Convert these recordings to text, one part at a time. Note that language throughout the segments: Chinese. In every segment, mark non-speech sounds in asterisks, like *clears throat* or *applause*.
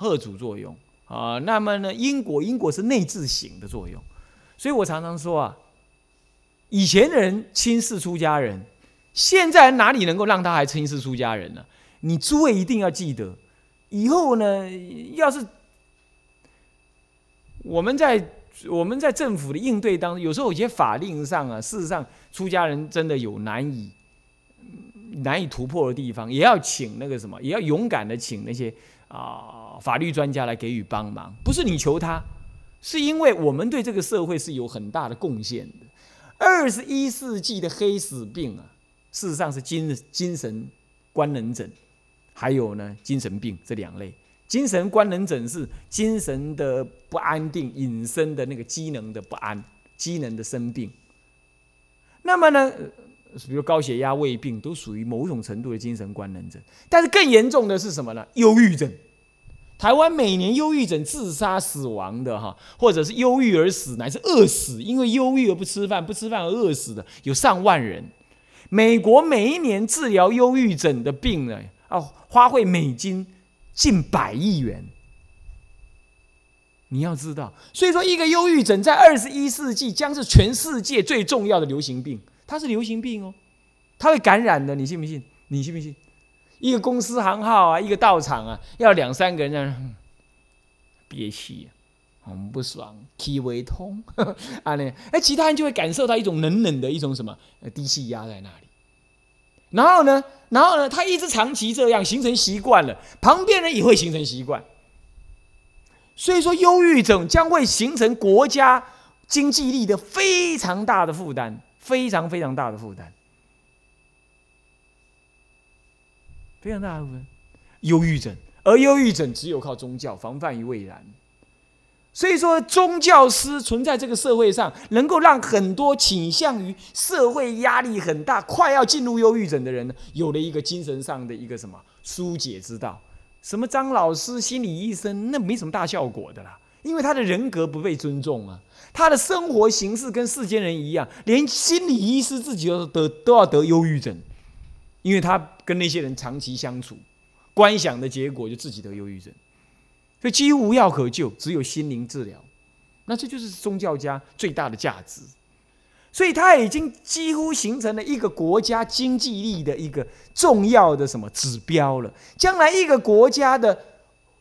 贺主作用啊。那么呢，因果因果是内自省的作用，所以我常常说啊，以前的人轻视出家人，现在哪里能够让他还轻视出家人呢？你诸位一定要记得，以后呢，要是我们在我们在政府的应对当中，有时候有些法令上啊，事实上出家人真的有难以难以突破的地方，也要请那个什么，也要勇敢的请那些啊法律专家来给予帮忙。不是你求他，是因为我们对这个社会是有很大的贡献的。二十一世纪的黑死病啊，事实上是精精神官能症。还有呢，精神病这两类，精神官能症是精神的不安定引申的那个机能的不安，机能的生病。那么呢，比如高血压、胃病，都属于某种程度的精神官能症。但是更严重的是什么呢？忧郁症。台湾每年忧郁症自杀死亡的哈，或者是忧郁而死，乃至饿死，因为忧郁而不吃饭，不吃饭而饿死的有上万人。美国每一年治疗忧郁症的病呢？哦，花费美金近百亿元。你要知道，所以说一个忧郁症在二十一世纪将是全世界最重要的流行病。它是流行病哦，它会感染的，你信不信？你信不信？一个公司行号啊，一个道场啊，要两三个人在那憋气，很不爽，气胃痛 *laughs* 啊呢，哎，其他人就会感受到一种冷冷的一种什么低气压在那里。然后呢？然后呢？他一直长期这样形成习惯了，旁边人也会形成习惯。所以说，忧郁症将会形成国家经济力的非常大的负担，非常非常大的负担，非常大的负担。忧郁症，而忧郁症只有靠宗教防范于未然。所以说，宗教师存在这个社会上，能够让很多倾向于社会压力很大、快要进入忧郁症的人呢，有了一个精神上的一个什么疏解之道。什么张老师、心理医生，那没什么大效果的啦，因为他的人格不被尊重啊，他的生活形式跟世间人一样，连心理医师自己都得都要得忧郁症，因为他跟那些人长期相处，观想的结果就自己得忧郁症。所以几乎无药可救，只有心灵治疗。那这就是宗教家最大的价值。所以它已经几乎形成了一个国家经济力的一个重要的什么指标了。将来一个国家的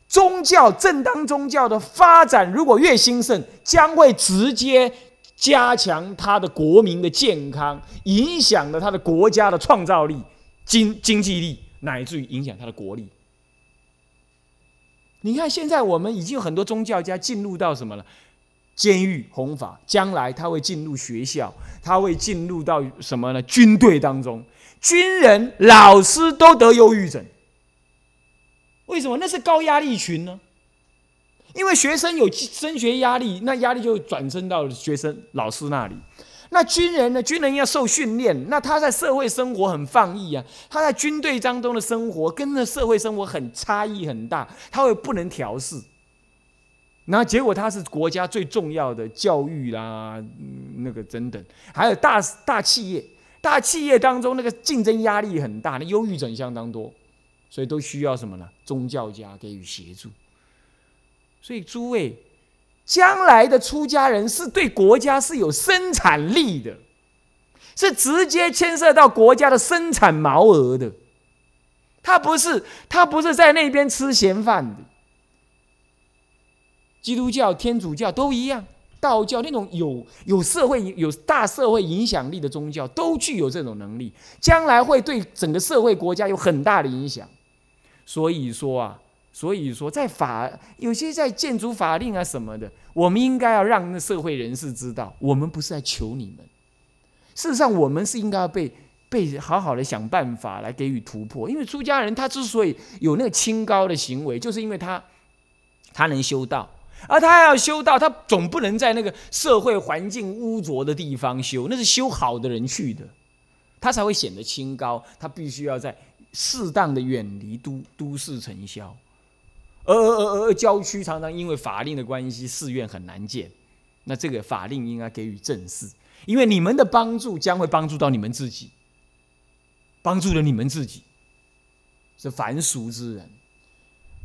宗教正当宗教的发展，如果越兴盛，将会直接加强他的国民的健康，影响了他的国家的创造力、经经济力，乃至于影响他的国力。你看，现在我们已经有很多宗教家进入到什么了？监狱弘法，将来他会进入学校，他会进入到什么呢？军队当中，军人、老师都得忧郁症。为什么？那是高压力群呢？因为学生有升学压力，那压力就转身到学生、老师那里。那军人呢？军人要受训练，那他在社会生活很放逸啊。他在军队当中的生活跟那社会生活很差异很大，他会不能调试。然后结果他是国家最重要的教育啦，那个等等，还有大大企业，大企业当中那个竞争压力很大，那忧郁症相当多，所以都需要什么呢？宗教家给予协助。所以诸位。将来的出家人是对国家是有生产力的，是直接牵涉到国家的生产毛额的。他不是他不是在那边吃闲饭的。基督教、天主教都一样，道教那种有有社会有大社会影响力的宗教，都具有这种能力，将来会对整个社会国家有很大的影响。所以说啊。所以说，在法有些在建筑法令啊什么的，我们应该要让那社会人士知道，我们不是在求你们。事实上，我们是应该要被被好好的想办法来给予突破。因为出家人他之所以有那个清高的行为，就是因为他他能修道，而他要修道，他总不能在那个社会环境污浊的地方修，那是修好的人去的，他才会显得清高。他必须要在适当的远离都都市尘嚣。而而而而郊区常常因为法令的关系，寺院很难建。那这个法令应该给予正视，因为你们的帮助将会帮助到你们自己，帮助了你们自己，是凡俗之人。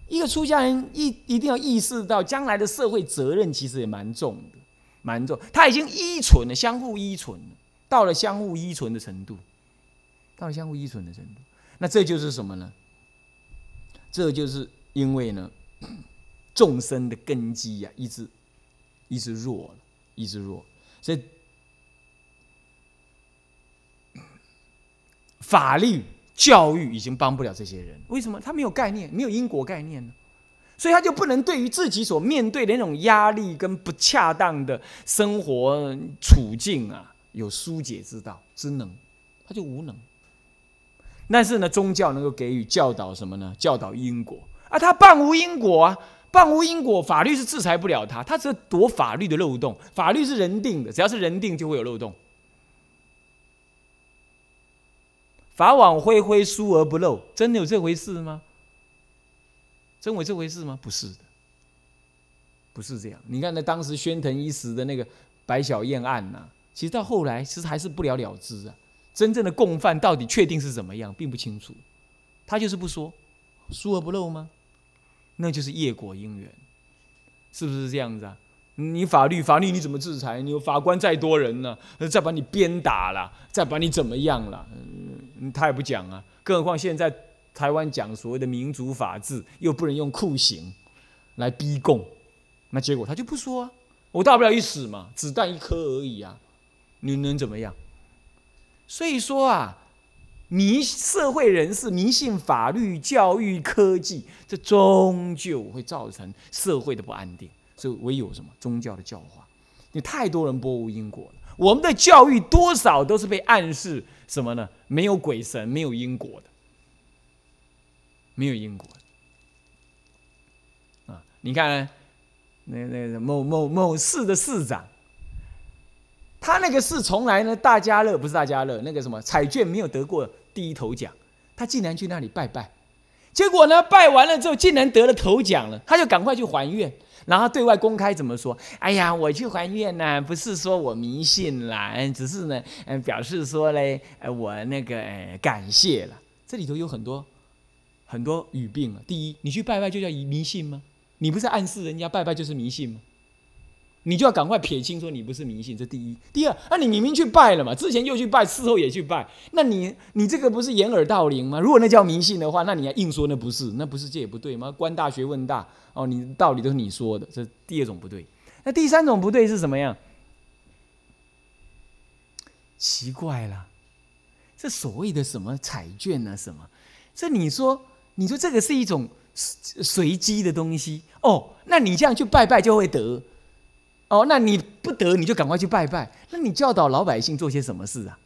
一个出家人一一定要意识到，将来的社会责任其实也蛮重的，蛮重。他已经依存了，相互依存了，到了相互依存的程度，到了相互依存的程度。那这就是什么呢？这就是因为呢，*clears throat* 众生的根基呀，一直一直弱了，一直弱，所以 *clears throat* 法律。教育已经帮不了这些人，为什么？他没有概念，没有因果概念呢，所以他就不能对于自己所面对的那种压力跟不恰当的生活处境啊，有疏解之道之能，他就无能。但是呢，宗教能够给予教导什么呢？教导因果啊，他半无因果啊，半无因果，法律是制裁不了他，他只是躲法律的漏洞，法律是人定的，只要是人定就会有漏洞。法网恢恢，疏而不漏，真的有这回事吗？真有这回事吗？不是的，不是这样。你看那当时宣腾一时的那个白小燕案呐，其实到后来其实还是不了了之啊。真正的共犯到底确定是怎么样，并不清楚。他就是不说，疏而不漏吗？那就是业果因缘，是不是这样子啊？你法律法律你怎么制裁？你有法官再多人呢，再把你鞭打了，再把你怎么样了？嗯，他也不讲啊。更何况现在台湾讲所谓的民主法治，又不能用酷刑来逼供，那结果他就不说啊。我大不了一死嘛，子弹一颗而已啊，你能怎么样？所以说啊，迷社会人士迷信法律、教育、科技，这终究会造成社会的不安定。所以唯有什么宗教的教化，你太多人波无因果了。我们的教育多少都是被暗示什么呢？没有鬼神，没有因果的，没有因果。啊，你看，那那某某某市的市长，他那个市从来呢，大家乐不是大家乐，那个什么彩券没有得过第一头奖，他竟然去那里拜拜，结果呢，拜完了之后竟然得了头奖了，他就赶快去还愿。然后对外公开怎么说？哎呀，我去还愿呢，不是说我迷信啦，只是呢，嗯，表示说嘞，呃，我那个感谢了。这里头有很多很多语病啊。第一，你去拜拜就叫迷信吗？你不是暗示人家拜拜就是迷信吗？你就要赶快撇清，说你不是迷信，这第一。第二，那你明明去拜了嘛，之前又去拜，事后也去拜，那你你这个不是掩耳盗铃吗？如果那叫迷信的话，那你还硬说那不是，那不是这也不对吗？官大学问大哦，你道理都是你说的，这第二种不对。那第三种不对是什么样？奇怪了，这所谓的什么彩券啊？什么？这你说你说这个是一种随机的东西哦？那你这样去拜拜就会得？哦，那你不得你就赶快去拜拜。那你教导老百姓做些什么事啊？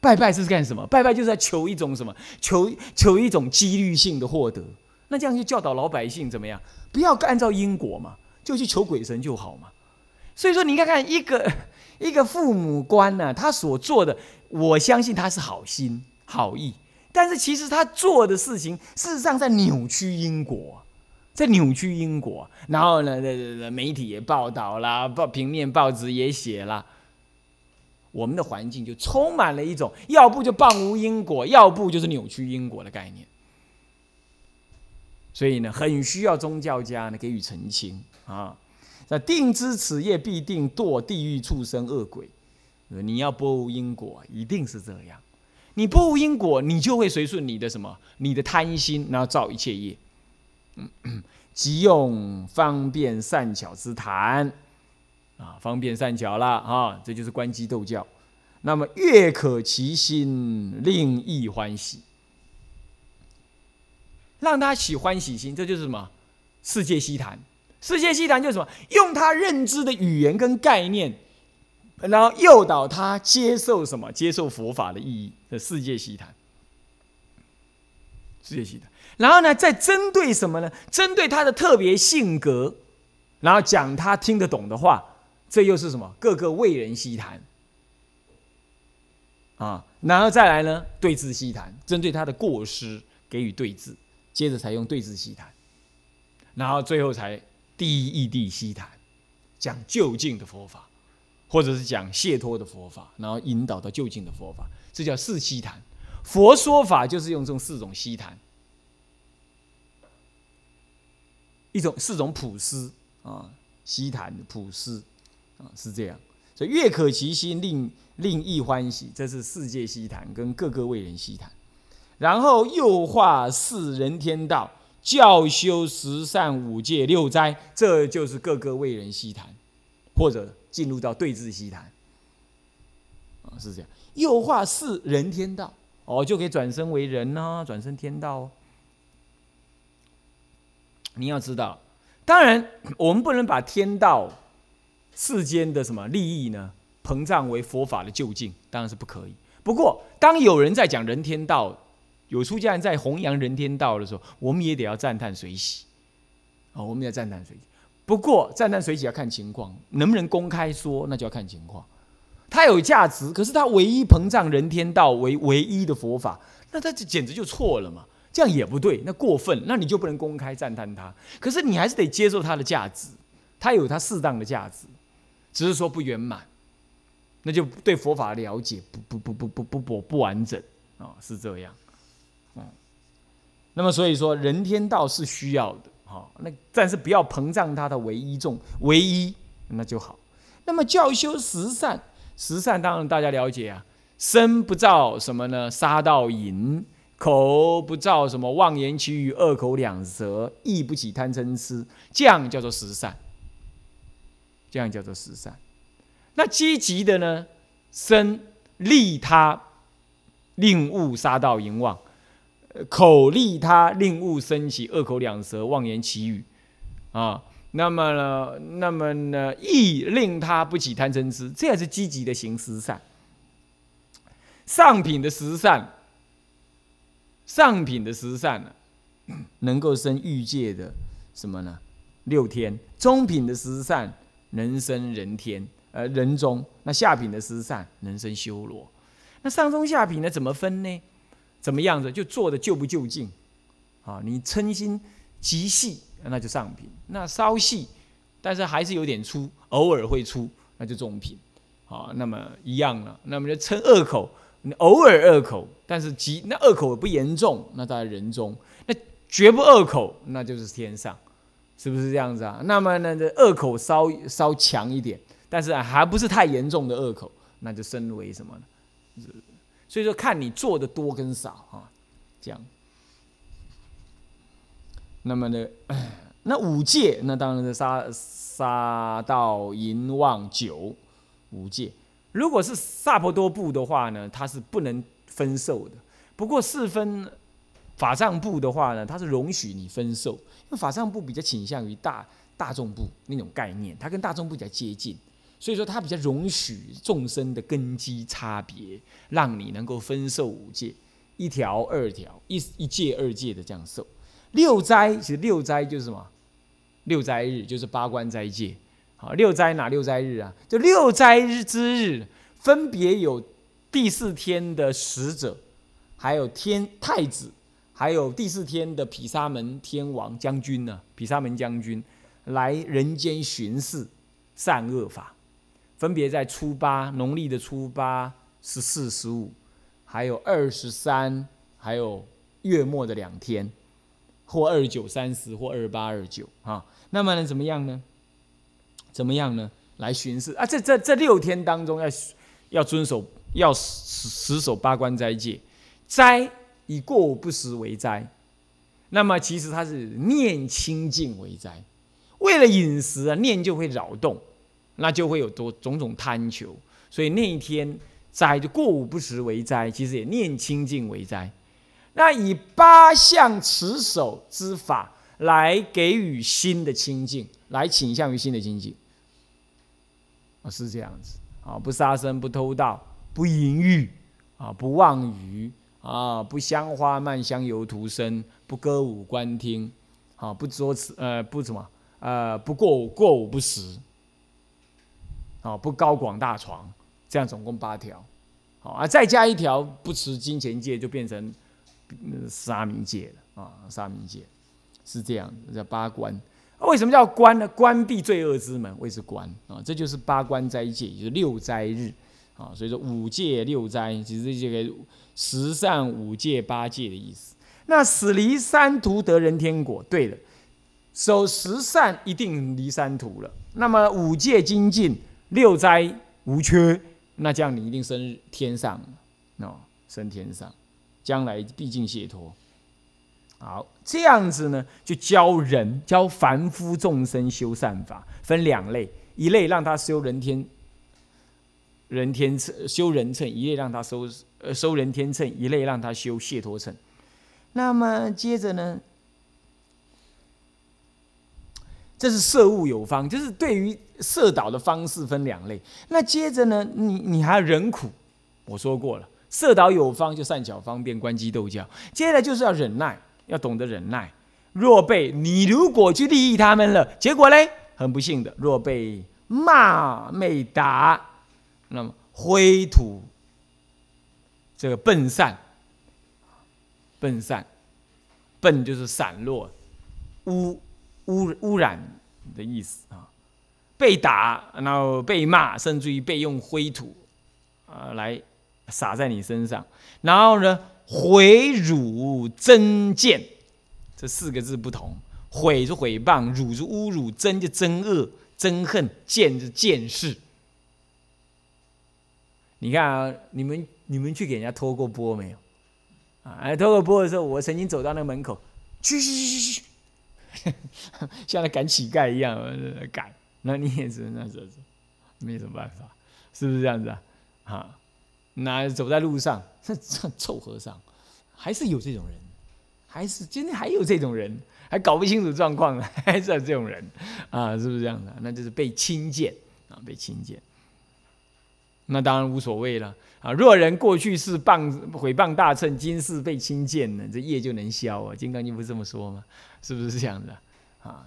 拜拜是干什么？拜拜就是在求一种什么？求求一种几率性的获得。那这样去教导老百姓怎么样？不要按照因果嘛，就去求鬼神就好嘛。所以说，你看看一个一个父母官呢，他所做的，我相信他是好心好意，但是其实他做的事情，事实上在扭曲因果。在扭曲因果，然后呢，媒体也报道啦，报平面报纸也写了，我们的环境就充满了一种，要不就谤无因果，要不就是扭曲因果的概念。所以呢，很需要宗教家呢给予澄清啊。那定知此业必定堕地狱畜生恶鬼，你要不无因果，一定是这样。你不无因果，你就会随顺你的什么？你的贪心，然后造一切业。即用方便善巧之谈啊，方便善巧了啊，这就是关机斗教。那么越可其心，令亦欢喜，让他喜欢喜心，这就是什么？世界西谈，世界西谈就是什么？用他认知的语言跟概念，然后诱导他接受什么？接受佛法的意义的世界西谈，世界西谈。然后呢，再针对什么呢？针对他的特别性格，然后讲他听得懂的话，这又是什么？各个为人细谈啊，然后再来呢，对峙细谈，针对他的过失给予对峙，接着才用对峙细谈，然后最后才第一义谛细谈，讲就近的佛法，或者是讲解脱的佛法，然后引导到就近的佛法，这叫四细谈。佛说法就是用这种四种细谈。一种四种普施啊，西谈普施啊，是这样。所以悦可其心，令令意欢喜，这是世界西谈跟各个为人西谈。然后又化四人天道，教修十善五戒六斋，这就是各个为人西谈，或者进入到对峙西坛啊，是这样。又化四人天道，哦，就可以转生为人呢，转生天道哦。你要知道，当然我们不能把天道。世间的什么利益呢？膨胀为佛法的究竟，当然是不可以。不过，当有人在讲人天道，有出家人在弘扬人天道的时候，我们也得要赞叹随喜哦！我们要赞叹随喜。不过，赞叹随喜要看情况，能不能公开说，那就要看情况。它有价值，可是它唯一膨胀人天道为唯一的佛法，那它简直就错了嘛？这样也不对，那过分，那你就不能公开赞叹它。可是你还是得接受它的价值，它有它适当的价值，只是说不圆满，那就对佛法了解不不不不不不不不完整啊、哦，是这样。嗯那么所以说，人天道是需要的，哈、哦，那但是不要膨胀它的唯一重，唯一那就好。那么教修十善十善当然大家了解啊，身不造什么呢？杀盗淫，口不造什么妄言其语，恶口两舌，意不起贪嗔痴，这样叫做十善。这样叫做十善。那积极的呢？身利他，令物杀盗淫妄；口利他，令物生起恶口两舌，妄言其语。啊，那么呢？那么呢？亦令他不起贪嗔痴，这也是积极的行十善。上品的十善，上品的十善呢，*clears throat* 能够生欲界的什么呢？六天。中品的十善。能生人天，呃，人中那下品的十善能生修罗，那上中下品呢？怎么分呢？怎么样子就做的就不就近，啊，你称心极细，那就上品；那稍细，但是还是有点粗，偶尔会粗，那就中品。啊，那么一样了。那么就称二口，你偶尔二口，但是极那二口不严重，那在人中；那绝不二口，那就是天上。是不是这样子啊？那么呢，这恶口稍稍强一点，但是还不是太严重的二口，那就升为什么呢？所以说看你做的多跟少啊，这样。那么呢，*clears throat* 那五戒，那当然是杀杀盗淫妄酒五戒。如果是萨婆多部的话呢，它是不能分受的。不过四分。法藏部的话呢，它是容许你分授，因为法藏部比较倾向于大大众部那种概念，它跟大众部比较接近，所以说它比较容许众生的根基差别，让你能够分授五戒，一条、二条、一一戒、二戒的这样受。六斋其实六斋就是什么？六斋日就是八关斋戒。好，六斋哪六斋日啊？就六斋日之日，分别有第四天的使者，还有天太子。还有第四天的毗沙门天王将军呢，毗沙门将军来人间巡视善恶法，分别在初八，农历的初八、十四、十五，还有二十三，还有月末的两天，或二九、三十，或二八、二九啊。那么呢，怎么样呢？怎么样呢？来巡视啊！这这这六天当中，要要遵守，要死死守八关斋戒，斋。以过午不食为斋，那么其实它是念清净为斋。为了饮食啊，念就会扰动，那就会有多种种贪求，所以那一天斋就过午不食为斋，其实也念清净为斋。那以八相持守之法来给予新的清净，来倾向于新的清净，啊，是这样子啊，不杀生，不偷盗，不淫欲，啊，不妄语。啊，不香花漫香油涂身，不歌舞观听，啊，不作此呃不什么呃不过午过午不食，啊不高广大床，这样总共八条，好啊再加一条不持金钱戒就变成沙弥戒了啊沙弥界是这样的叫八关，为什么叫关呢？关闭罪恶之门谓之关啊，这就是八关斋戒，就是六斋日啊，所以说五戒六斋其实这个。十善五戒八戒的意思，那死离三途得人天果。对了，守十善一定离三途了。那么五戒精进，六斋无缺，那这样你一定升天上，哦，升天上，将来毕竟解脱。好，这样子呢，就教人教凡夫众生修善法，分两类，一类让他修人天人天称修人称，一类让他修呃修人天称，一类让他修解脱称。那么接着呢，这是摄物有方，就是对于摄导的方式分两类。那接着呢，你你还要忍苦，我说过了，色导有方就善巧方便，观机斗教。接下来就是要忍耐。要懂得忍耐，若被你如果去利益他们了，结果嘞，很不幸的，若被骂、被打，那么灰土这个笨散，笨散，笨就是散落、污污污染的意思啊。被打，然后被骂，甚至于被用灰土啊来洒在你身上，然后呢？毁辱真见，这四个字不同。毁是毁谤，辱是侮辱，真就憎恶、憎恨，见是见识。你看啊，你们你们去给人家托过波没有？啊，哎，托过波的时候，我曾经走到那个门口，去去去去去，*laughs* 像在赶乞丐一样赶。那你也是那时候没什么办法，是不是这样子啊？啊？那走在路上，*laughs* 这这臭和尚，还是有这种人，还是今天还有这种人，还搞不清楚状况，*laughs* 还是有这种人啊？是不是这样的？那就是被轻贱啊，被轻贱。那当然无所谓了啊。若人过去是谤毁谤大乘，今世被轻贱呢，这业就能消啊。《金刚经》不是这么说吗？是不是这样的啊？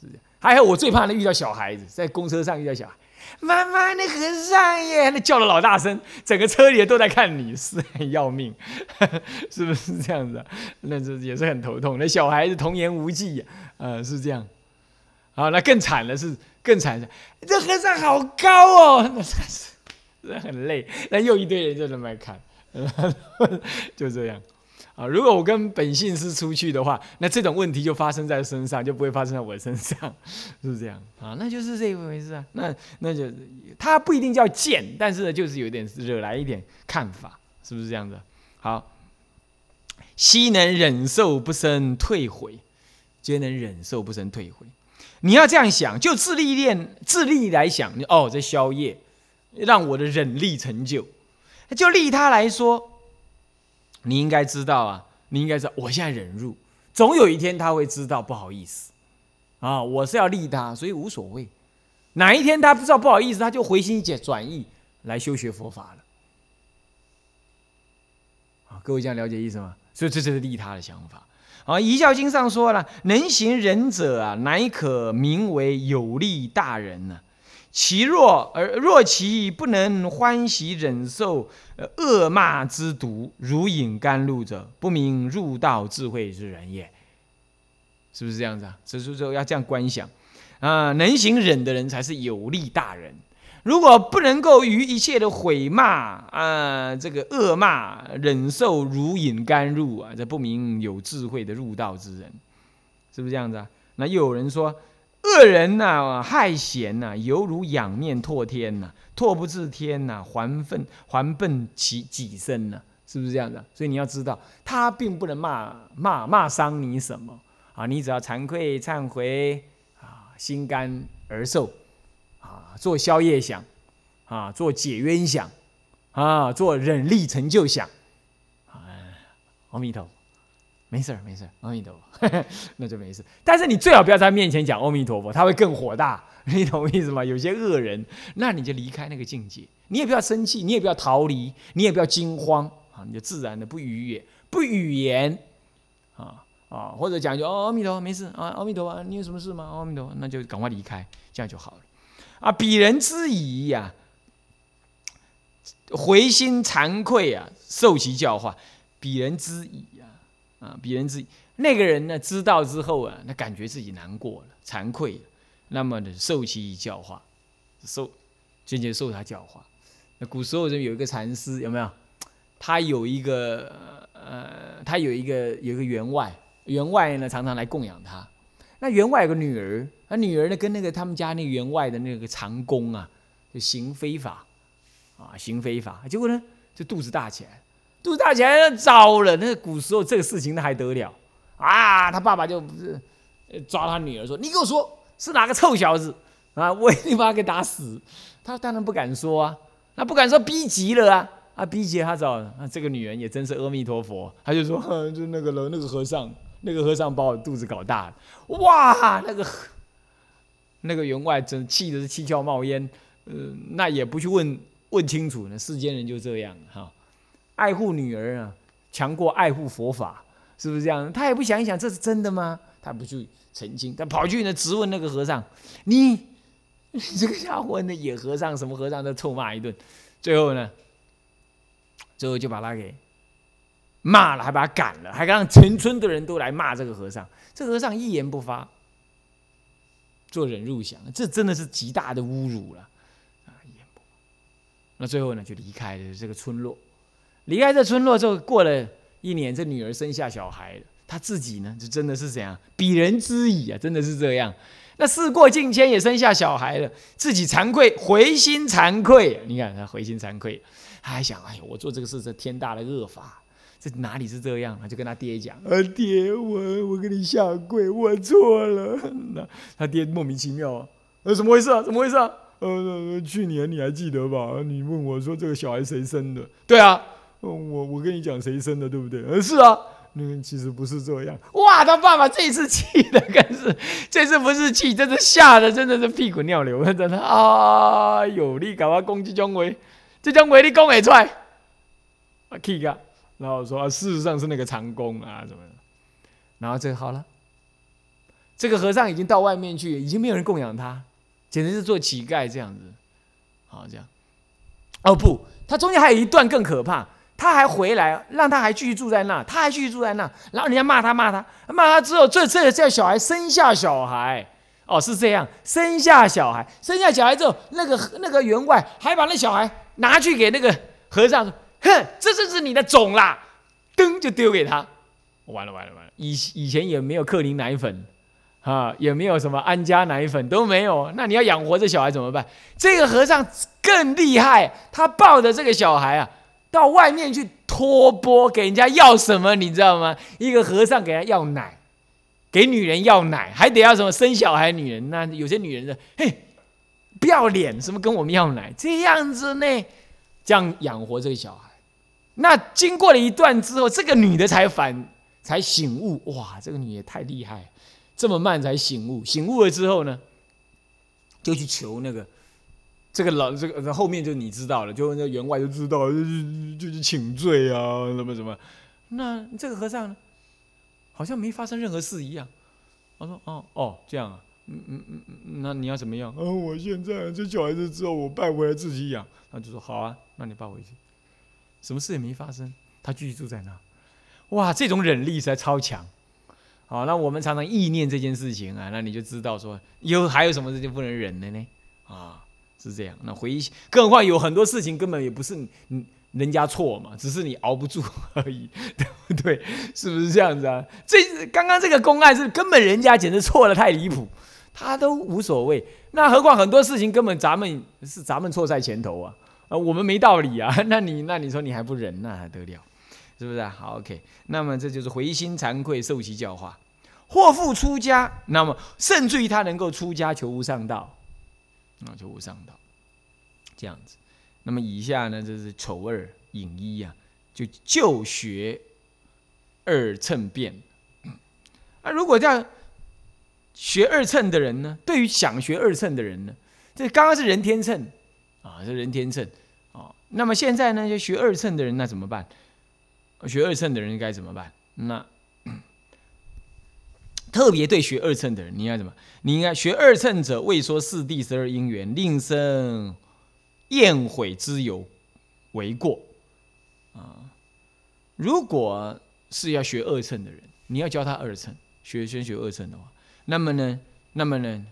是这样。还有我最怕的遇到小孩子，在公车上遇到小孩。妈妈，那和尚耶，那叫的老大声，整个车里都在看你，是很要命，*laughs* 是不是这样子？那这也是很头痛。那小孩子童言无忌呀，呃，是这样。好，那更惨的是，更惨的，这和尚好高哦，*laughs* 那是，那很累。那又一堆人在那边看，*laughs* 就这样。啊，如果我跟本性师出去的话，那这种问题就发生在身上，就不会发生在我身上，是 *laughs* 不是这样啊？那就是这一回事啊。那那就他不一定叫贱，但是呢，就是有点惹来一点看法，是不是这样子？好，悉能忍受不生退悔，皆能忍受不生退悔。你要这样想，就自力练自力来想，哦，这宵夜让我的忍力成就，就利他来说。你应该知道啊，你应该知道，我现在忍辱，总有一天他会知道不好意思，啊，我是要利他，所以无所谓。哪一天他不知道不好意思，他就回心转意来修学佛法了。啊，各位这样了解意思吗？所以这就是利他的想法。啊，《遗教经》上说了，能行仁者啊，乃可名为有利大人呢。其若而若其不能欢喜忍受恶骂之毒，如饮甘露者，不明入道智慧之人也。是不是这样子啊？所以说要这样观想啊，能行忍的人才是有利大人。如果不能够于一切的毁骂啊，这个恶骂忍受如饮甘露啊，这不明有智慧的入道之人，是不是这样子啊？那又有人说。恶人呐，害贤呐，犹如仰面唾天呐，唾不至天呐，还愤还笨其己身呐，是不是这样的？所以你要知道，他并不能骂骂骂伤你什么啊，你只要惭愧忏悔啊，心甘而受啊，做宵夜想啊，做解冤想啊，做忍力成就想，阿弥陀佛。没事儿，没事儿，阿弥陀佛，*laughs* 那就没事。但是你最好不要在面前讲阿弥陀佛，他会更火大，你懂我意思吗？有些恶人，那你就离开那个境界，你也不要生气，你也不要逃离，你也不要惊慌啊，你就自然的不语言，不语言啊啊，或者讲就哦阿弥陀佛，没事啊，阿弥陀佛，你有什么事吗？阿弥陀佛，那就赶快离开，这样就好了啊。鄙人之疑呀，回心惭愧啊，受其教化，鄙人之疑。啊，别人自己那个人呢，知道之后啊，那感觉自己难过了，惭愧了，那么呢，受其教化，受渐渐受他教化。那古时候人有一个禅师，有没有？他有一个呃，他有一个有一个员外，员外呢常常来供养他。那员外有个女儿，那女儿呢跟那个他们家那员外的那个长工啊，就行非法，啊行非法，结果呢就肚子大起来，杜大起来糟了，那古时候这个事情那还得了啊？他爸爸就不是抓他女儿说：“你给我说是哪个臭小子啊？我一定把他给打死。”他当然不敢说啊，那不敢说逼急了啊，啊逼急他找啊这个女人也真是阿弥陀佛，他就说：“ *laughs* 就那个人，那个和尚。”那个和尚把我肚子搞大了，哇！那个那个员外真气的是七窍冒烟，呃，那也不去问问清楚呢。世间人就这样哈，爱护女儿啊，强过爱护佛法，是不是这样？他也不想一想，这是真的吗？他不去澄清，他跑去呢质问那个和尚：“你你 *laughs* 这个家伙，那野和尚什么和尚都臭骂一顿。”最后呢，最后就把他给。骂了，还把他赶了，还让全村的人都来骂这个和尚。这和尚一言不发，做忍入想，这真的是极大的侮辱了！那最后呢，就离开了这个村落。离开这村落之后，过了一年，这女儿生下小孩了。她自己呢，就真的是怎样，鄙人之矣啊！真的是这样。那事过境迁，也生下小孩了，自己惭愧，回心惭愧。你看他回心惭愧，他还想：哎呦，我做这个事是天大的恶法。这哪里是这样？他就跟他爹讲：“啊，爹，我我跟你下跪，我错了。”那他爹莫名其妙啊，呃，怎么回事啊？怎么回事啊？呃，去年你还记得吧？你问我说这个小孩谁生的？对啊，我我跟你讲谁生的，对不对？呃，*laughs* 是啊，那其实不是这样。哇，他爸爸这次气的更是，*laughs* 这次不是气，这是吓得真的是屁滚尿流，真的。啊，有力搞我攻击姜维，这姜维你攻会出来？啊，气个！然后说，事实上是那个长工啊，怎么的？然后这个好了，这个和尚已经到外面去，已经没有人供养他，简直是做乞丐这样子。好，这样。哦不，他中间还有一段更可怕，他还回来，让他还继续住在那，他还继续住在那，然后人家骂他骂他骂他之后，这这这小孩生下小孩，哦是这样，生下小孩，生下小孩之后，那个那个员外还把那小孩拿去给那个和尚说。哼，这就是你的种啦！噔，就丢给他。完了完了完了！以以前也没有克林奶粉，啊，也没有什么安佳奶粉都没有。那你要养活这小孩怎么办？这个和尚更厉害，他抱着这个小孩啊，到外面去托钵给人家要什么？你知道吗？一个和尚给他要奶，给女人要奶，还得要什么生小孩？女人那有些女人的，嘿，不要脸，什么跟我们要奶？这样子呢，这样养活这个小孩。那经过了一段之后，这个女的才反才醒悟，哇，这个女的太厉害，这么慢才醒悟。醒悟了之后呢，就去求那个这个老这个后面就你知道了，就那员外就知道，就就去请罪啊，什么什么。那这个和尚呢，好像没发生任何事一样。我说：“哦哦，这样啊，嗯嗯嗯嗯，那你要怎么样？哦，我现在这小孩子之后我带回来自己养。”他就说：“好啊，那你抱回去。”什么事也没发生，他继续住在那。哇，这种忍力实在超强。好，那我们常常意念这件事情啊，那你就知道说，有还有什么事情不能忍的呢？啊，是这样。那回忆，更何况有很多事情根本也不是你人家错嘛，只是你熬不住而已，*laughs* 对不对？是不是这样子啊？这刚刚这个公案是根本人家简直错的太离谱，他都无所谓。那何况很多事情根本咱们是咱们错在前头啊。啊，我们没道理啊！*laughs* 那你那你说你还不忍，那还得了？是不是啊？好，OK。那么这就是回心惭愧，受其教化，或复出家。那么甚至于他能够出家求无上道，啊，就无上道，这样子。那么以下呢，这是丑二隐一啊，就就学二乘变。啊，如果这样学二乘的人呢，对于想学二乘的人呢，这刚刚是人天秤。啊，是人天秤，哦，那么现在呢，就学二乘的人那怎么办？学二乘的人该怎么办？那特别对学二乘的人，你应该怎么？你应该学二乘者，未说四谛十二因缘，令生厌悔之有为过啊。如果是要学二乘的人，你要教他二乘，学先学二乘的话，那么呢，那么呢，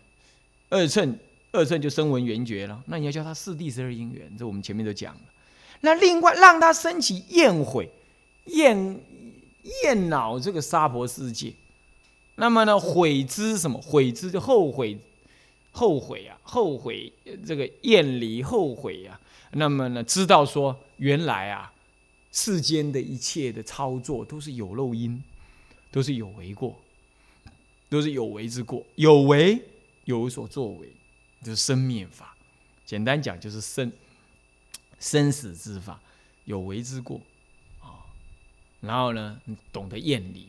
二乘。二乘就声闻缘觉了，那你要教他四谛十二因缘，这我们前面都讲了。那另外让他升起厌悔、厌厌恼这个娑婆世界那么呢，悔之什么？悔之就后悔，后悔啊，后悔这个厌离，后悔啊。那么呢，知道说原来啊，世间的一切的操作都是有漏因，都是有为过，都是有为之过，有为有所作为，就是生灭法。简单讲就是生生死之法，有为之过啊。然后呢，懂得厌离。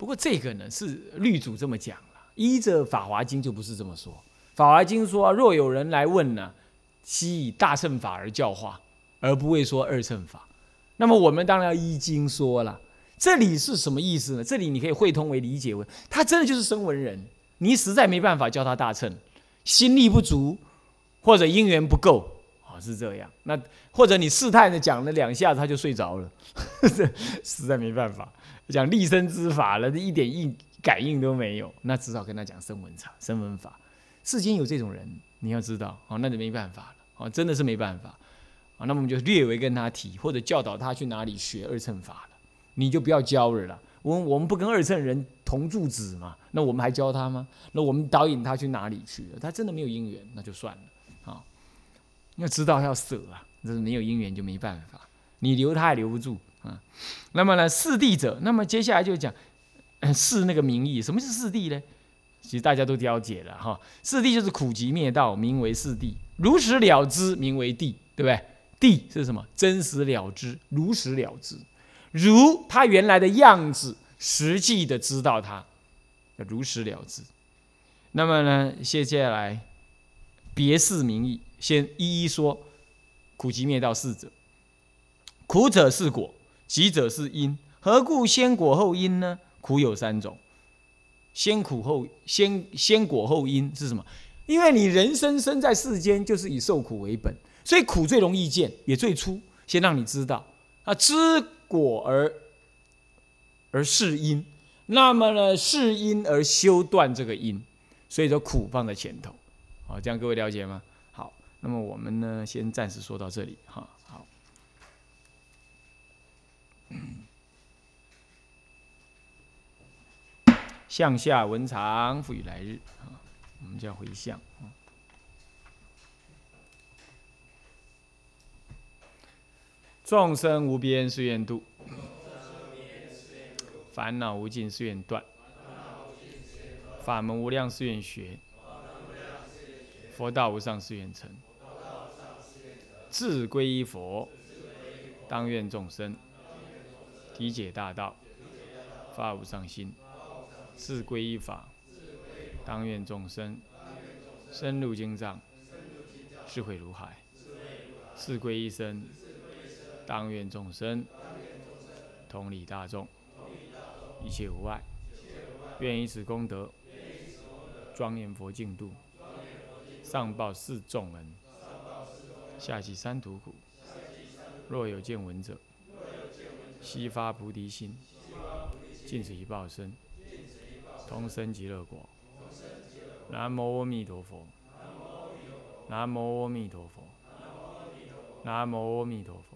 不过这个呢是律主这么讲了，依着《法华经》就不是这么说。《法华经》说，若有人来问呢，悉以大乘法而教化，而不会说二乘法。那么我们当然要依经说了。这里是什么意思呢？这里你可以汇通为理解为，他真的就是声闻人，你实在没办法教他大乘，心力不足或者因缘不够啊，是这样。那或者你试探的讲了两下，他就睡着了，*laughs* 实在没办法。讲立身之法了，这一点应感应都没有，那只好跟他讲声闻法、声闻法。世间有这种人，你要知道，哦，那就没办法了，哦，真的是没办法，啊，那么我们就略微跟他提，或者教导他去哪里学二乘法了，你就不要教了啦。我我们不跟二乘人同住子嘛，那我们还教他吗？那我们导引他去哪里去了？他真的没有因缘，那就算了，啊，要知道要舍啊，这是没有因缘就没办法，你留他也留不住。啊，那么呢，四谛者，那么接下来就讲 *coughs* 四那个名义，什么是四谛呢？其实大家都了解了哈，四谛就是苦集灭道，名为四谛；如实了知，名为谛，对不对？谛是什么？真实了知，如实了知，如他原来的样子，实际的知道他，如实了知。那么呢，接下来别四名义，先一一说苦集灭道四者，苦者是果。急者是因，何故先果后因呢？苦有三种，先苦后先先果后因是什么？因为你人生生在世间，就是以受苦为本，所以苦最容易见，也最初。先让你知道啊，知果而而是因，那么呢，是因而修断这个因，所以说苦放在前头。好，这样各位了解吗？好，那么我们呢，先暂时说到这里哈。好向下文长赋予来日啊，我们叫回向啊。众生无边誓愿度，烦恼无尽誓愿断，法门无量誓愿学，佛道无上誓愿成，自归依佛，当愿众生。理解大道，发无上心，自归依法，当愿众生深入经藏，智慧如海；自归依身，当愿众生同理大众，一切无碍。愿以此功德，庄严佛净土，上报四重恩，下济三途苦。若有见闻者，悉发菩提心，尽此一报身，同生极乐国。南无阿弥陀佛。南无阿弥陀佛。南无阿弥陀佛。